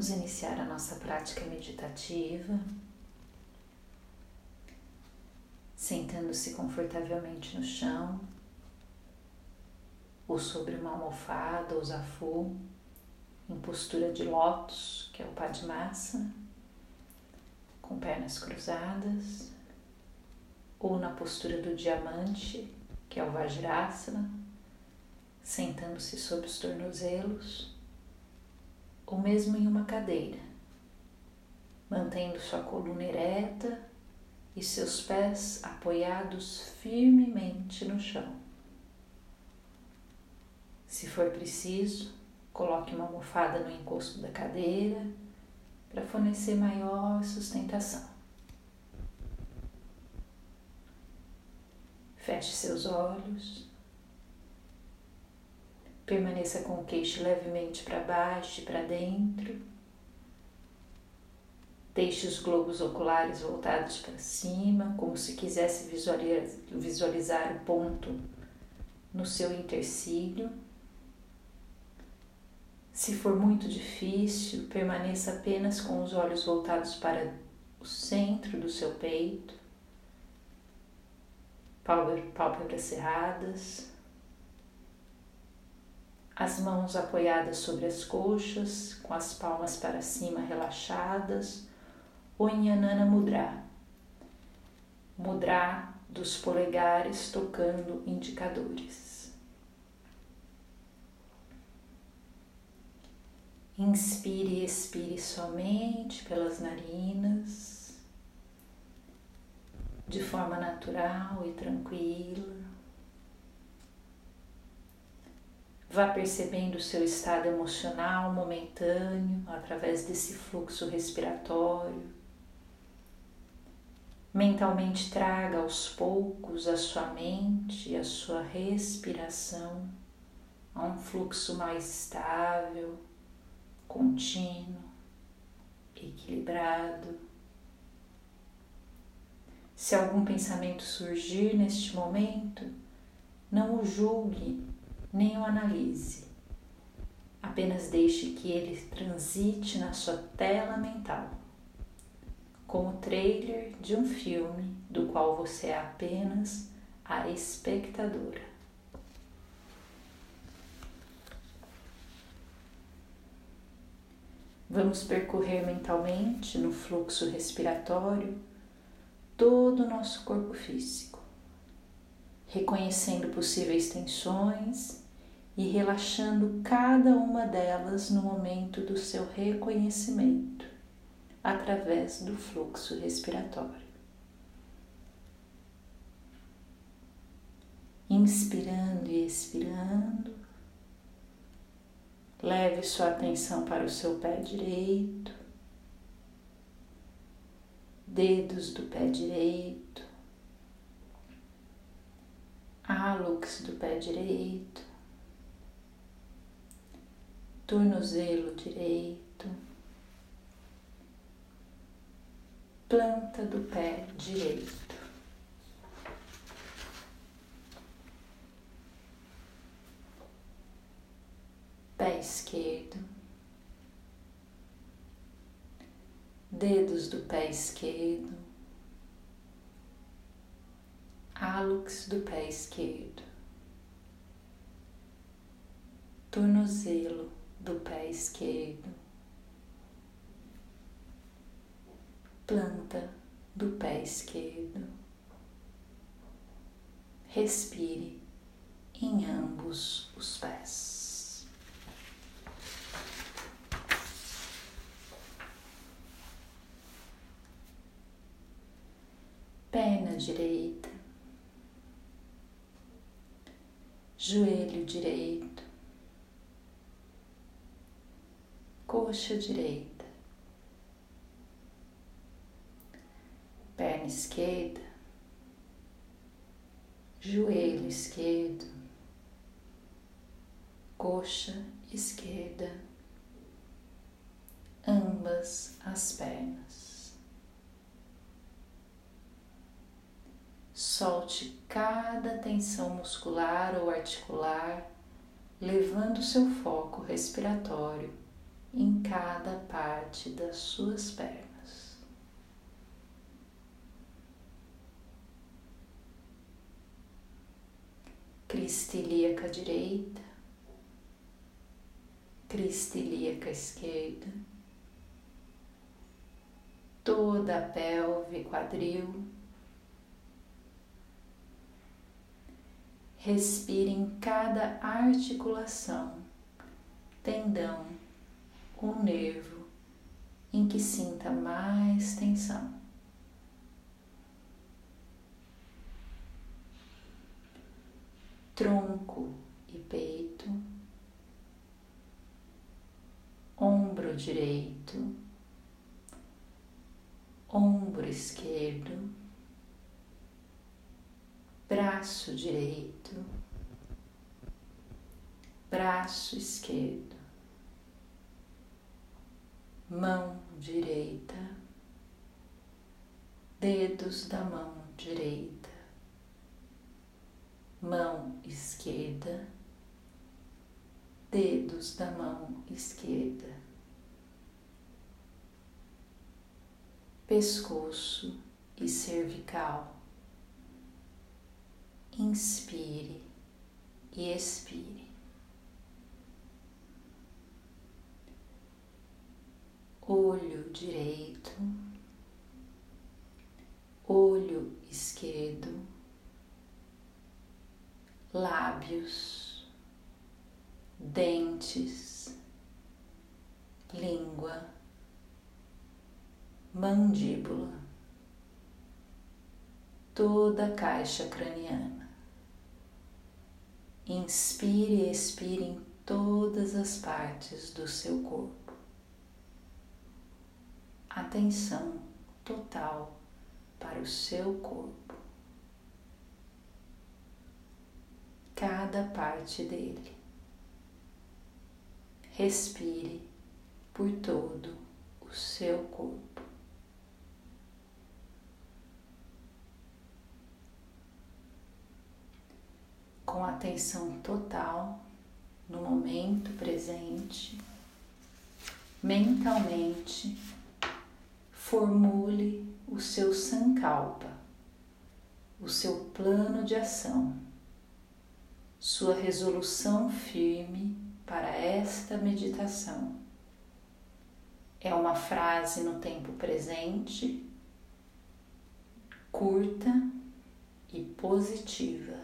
Vamos iniciar a nossa prática meditativa, sentando-se confortavelmente no chão, ou sobre uma almofada ou zafu, em postura de lótus, que é o Padmasana, com pernas cruzadas, ou na postura do diamante, que é o Vajrasana, sentando-se sobre os tornozelos ou mesmo em uma cadeira, mantendo sua coluna ereta e seus pés apoiados firmemente no chão. Se for preciso, coloque uma almofada no encosto da cadeira para fornecer maior sustentação. Feche seus olhos Permaneça com o queixo levemente para baixo e para dentro. Deixe os globos oculares voltados para cima, como se quisesse visualizar o ponto no seu intercílio. Se for muito difícil, permaneça apenas com os olhos voltados para o centro do seu peito, pálpebras cerradas as mãos apoiadas sobre as coxas, com as palmas para cima relaxadas, ou em Anana Mudra. Mudra dos polegares tocando indicadores. Inspire e expire somente pelas narinas, de forma natural e tranquila. Vá percebendo o seu estado emocional momentâneo através desse fluxo respiratório. Mentalmente traga aos poucos a sua mente e a sua respiração a um fluxo mais estável, contínuo, equilibrado. Se algum pensamento surgir neste momento, não o julgue nem o analise. Apenas deixe que ele transite na sua tela mental, como o trailer de um filme do qual você é apenas a espectadora. Vamos percorrer mentalmente no fluxo respiratório todo o nosso corpo físico, reconhecendo possíveis tensões e relaxando cada uma delas no momento do seu reconhecimento, através do fluxo respiratório. Inspirando e expirando, leve sua atenção para o seu pé direito, dedos do pé direito, hálux do pé direito, tornozelo direito, planta do pé direito. Pé esquerdo, dedos do pé esquerdo, hálux do pé esquerdo, tornozelo do pé esquerdo, planta do pé esquerdo. Respire em ambos os pés. Perna direita, joelho direito, coxa direita, perna esquerda, joelho esquerdo, coxa esquerda, ambas as pernas. Solte cada tensão muscular ou articular, levando seu foco respiratório em cada parte das suas pernas. Crista ilíaca direita, crista ilíaca esquerda, toda a pelve, quadril. Respire em cada articulação, tendão o nervo em que sinta mais tensão. Tronco e peito, ombro direito, ombro esquerdo, braço direito, braço esquerdo mão direita, dedos da mão direita, mão esquerda, dedos da mão esquerda, pescoço e cervical. Inspire e expire. Olho direito, olho esquerdo, lábios, dentes, língua, mandíbula, toda a caixa craniana. Inspire e expire em todas as partes do seu corpo atenção total para o seu corpo, cada parte dele. Respire por todo o seu corpo. Com atenção total no momento presente, mentalmente formule o seu sankalpa, o seu plano de ação, sua resolução firme para esta meditação. É uma frase no tempo presente, curta e positiva.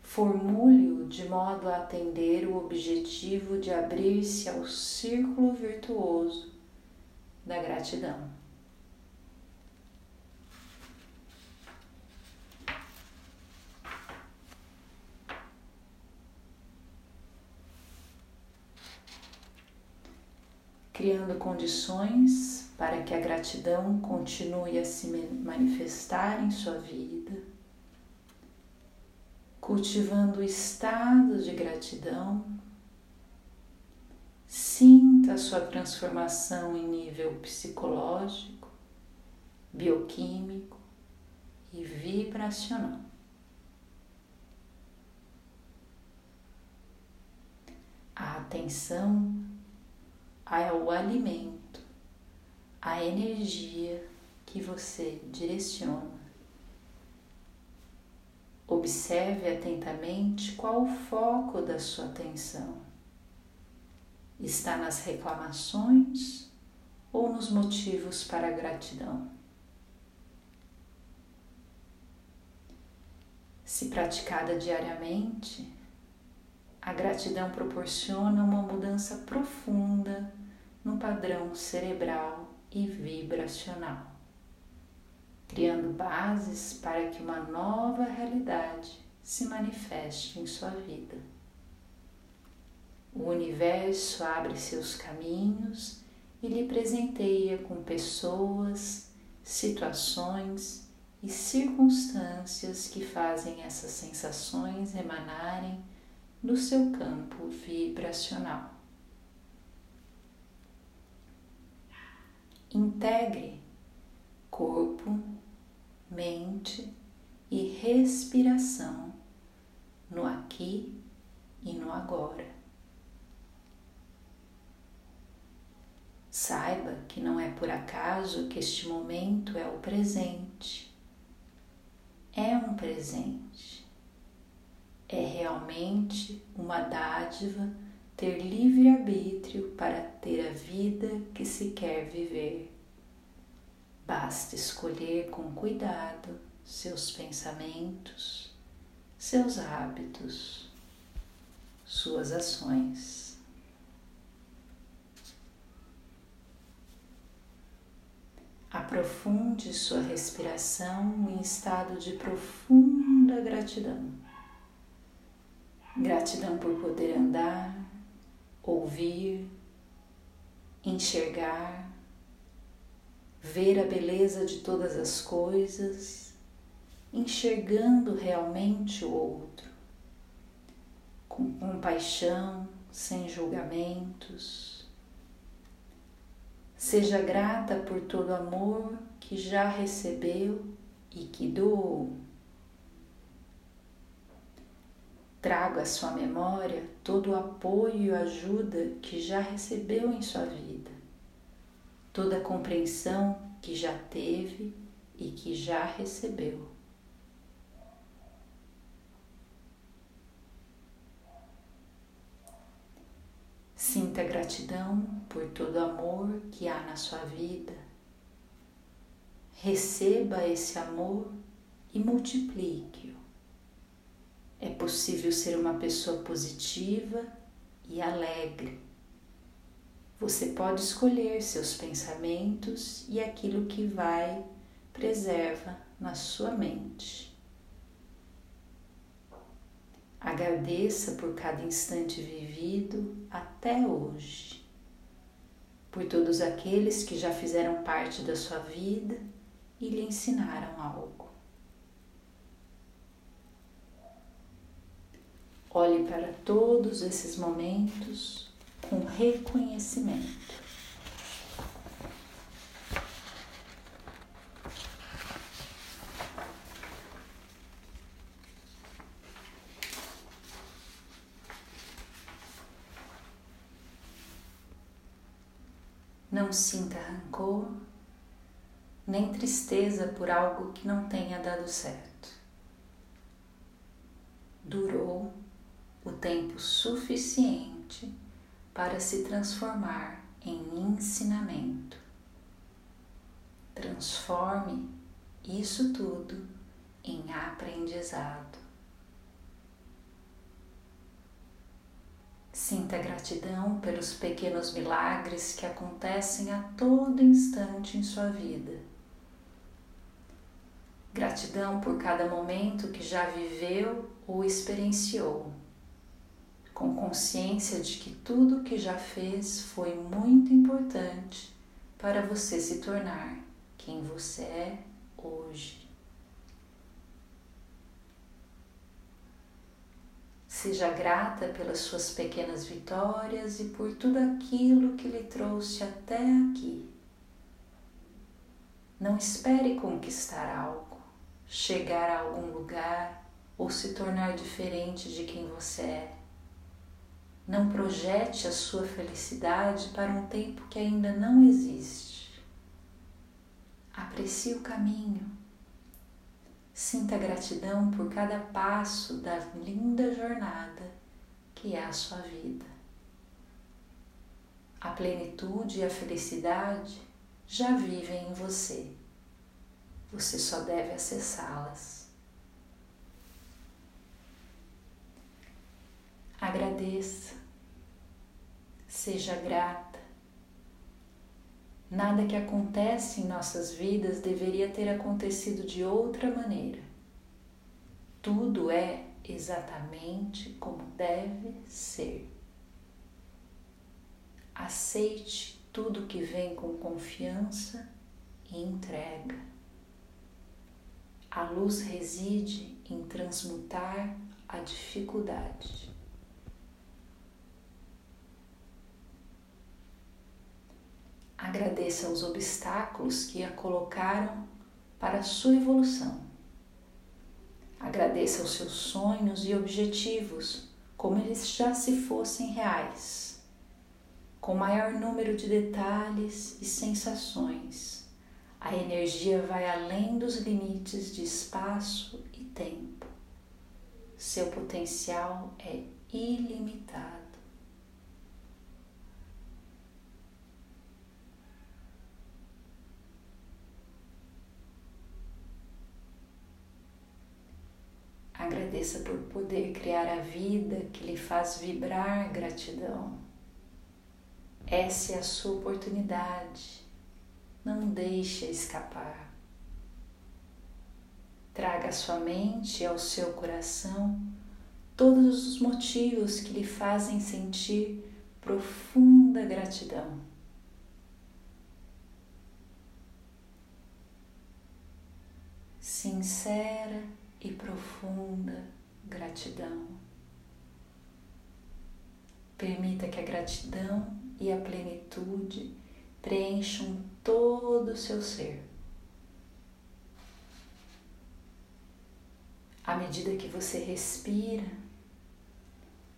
Formule-o de modo a atender o objetivo de abrir-se ao círculo virtuoso da gratidão. Criando condições para que a gratidão continue a se manifestar em sua vida, cultivando o estado de gratidão Sinta a sua transformação em nível psicológico, bioquímico e vibracional. A atenção ao alimento, à energia que você direciona. Observe atentamente qual o foco da sua atenção Está nas reclamações ou nos motivos para gratidão? Se praticada diariamente, a gratidão proporciona uma mudança profunda no padrão cerebral e vibracional, criando bases para que uma nova realidade se manifeste em sua vida. O universo abre seus caminhos e lhe presenteia com pessoas, situações e circunstâncias que fazem essas sensações emanarem do seu campo vibracional. Integre corpo, mente e respiração no aqui e no agora Saiba que não é por acaso que este momento é o presente. É um presente. É realmente uma dádiva ter livre-arbítrio para ter a vida que se quer viver. Basta escolher com cuidado seus pensamentos, seus hábitos, suas ações. Aprofunde sua respiração em estado de profunda gratidão. Gratidão por poder andar, ouvir, enxergar, ver a beleza de todas as coisas, enxergando realmente o outro, com compaixão, sem julgamentos. Seja grata por todo o amor que já recebeu e que doou. Traga à sua memória todo o apoio e ajuda que já recebeu em sua vida, toda a compreensão que já teve e que já recebeu. Sinta gratidão por todo o amor que há na sua vida. Receba esse amor e multiplique-o. É possível ser uma pessoa positiva e alegre. Você pode escolher seus pensamentos e aquilo que vai preserva na sua mente. Agradeça por cada instante vivido até hoje, por todos aqueles que já fizeram parte da sua vida e lhe ensinaram algo. Olhe para todos esses momentos com reconhecimento. Não sinta rancor nem tristeza por algo que não tenha dado certo. Durou o tempo suficiente para se transformar em ensinamento. Transforme isso tudo em aprendizado. Sinta gratidão pelos pequenos milagres que acontecem a todo instante em sua vida. Gratidão por cada momento que já viveu ou experienciou com consciência de que tudo que já fez foi muito importante para você se tornar quem você é hoje. Seja grata pelas suas pequenas vitórias e por tudo aquilo que lhe trouxe até aqui. Não espere conquistar algo, chegar a algum lugar ou se tornar diferente de quem você é. Não projete a sua felicidade para um tempo que ainda não existe. Aprecie o caminho. Sinta gratidão por cada passo da linda jornada que é a sua vida. A plenitude e a felicidade já vivem em você. Você só deve acessá-las. Agradeça, seja grata. Nada que acontece em nossas vidas deveria ter acontecido de outra maneira. Tudo é exatamente como deve ser. Aceite tudo que vem com confiança e entrega. A luz reside em transmutar a dificuldade. Agradeça os obstáculos que a colocaram para a sua evolução. Agradeça os seus sonhos e objetivos como eles já se fossem reais. com maior número de detalhes e sensações. A energia vai além dos limites de espaço e tempo. Seu potencial é ilimitado. Agradeça por poder criar a vida que lhe faz vibrar gratidão. Essa é a sua oportunidade. Não deixe escapar. Traga à sua mente e ao seu coração todos os motivos que lhe fazem sentir profunda gratidão. Sincera e profunda gratidão. Permita que a gratidão e a plenitude preencham todo o seu ser. À medida que você respira,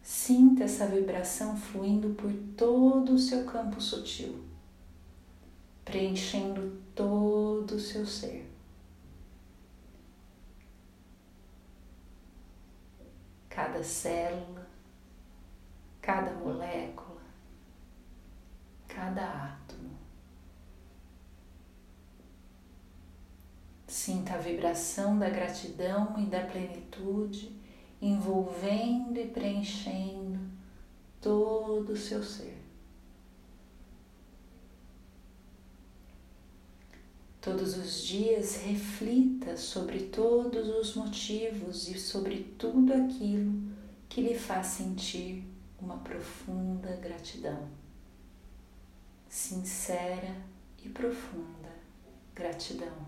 sinta essa vibração fluindo por todo o seu campo sutil, preenchendo todo o seu ser. Cada célula, cada molécula, cada átomo. Sinta a vibração da gratidão e da plenitude envolvendo e preenchendo todo o seu ser. Todos os dias reflita sobre todos os motivos e sobre tudo aquilo que lhe faz sentir uma profunda gratidão sincera e profunda gratidão.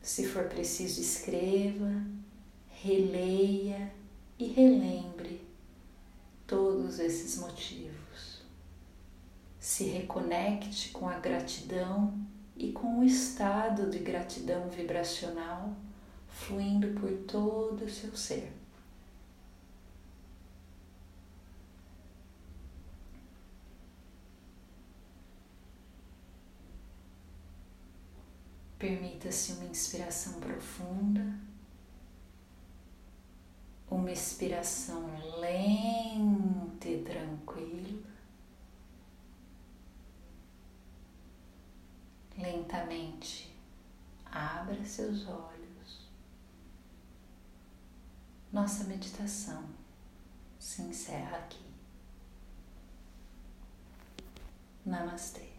Se for preciso, escreva, releia e relembre todos esses motivos. Se reconecte com a gratidão e com o estado de gratidão vibracional fluindo por todo o seu ser. Permita-se uma inspiração profunda, uma expiração lenta e tranquila. Lentamente abra seus olhos. Nossa meditação se encerra aqui. Namastê.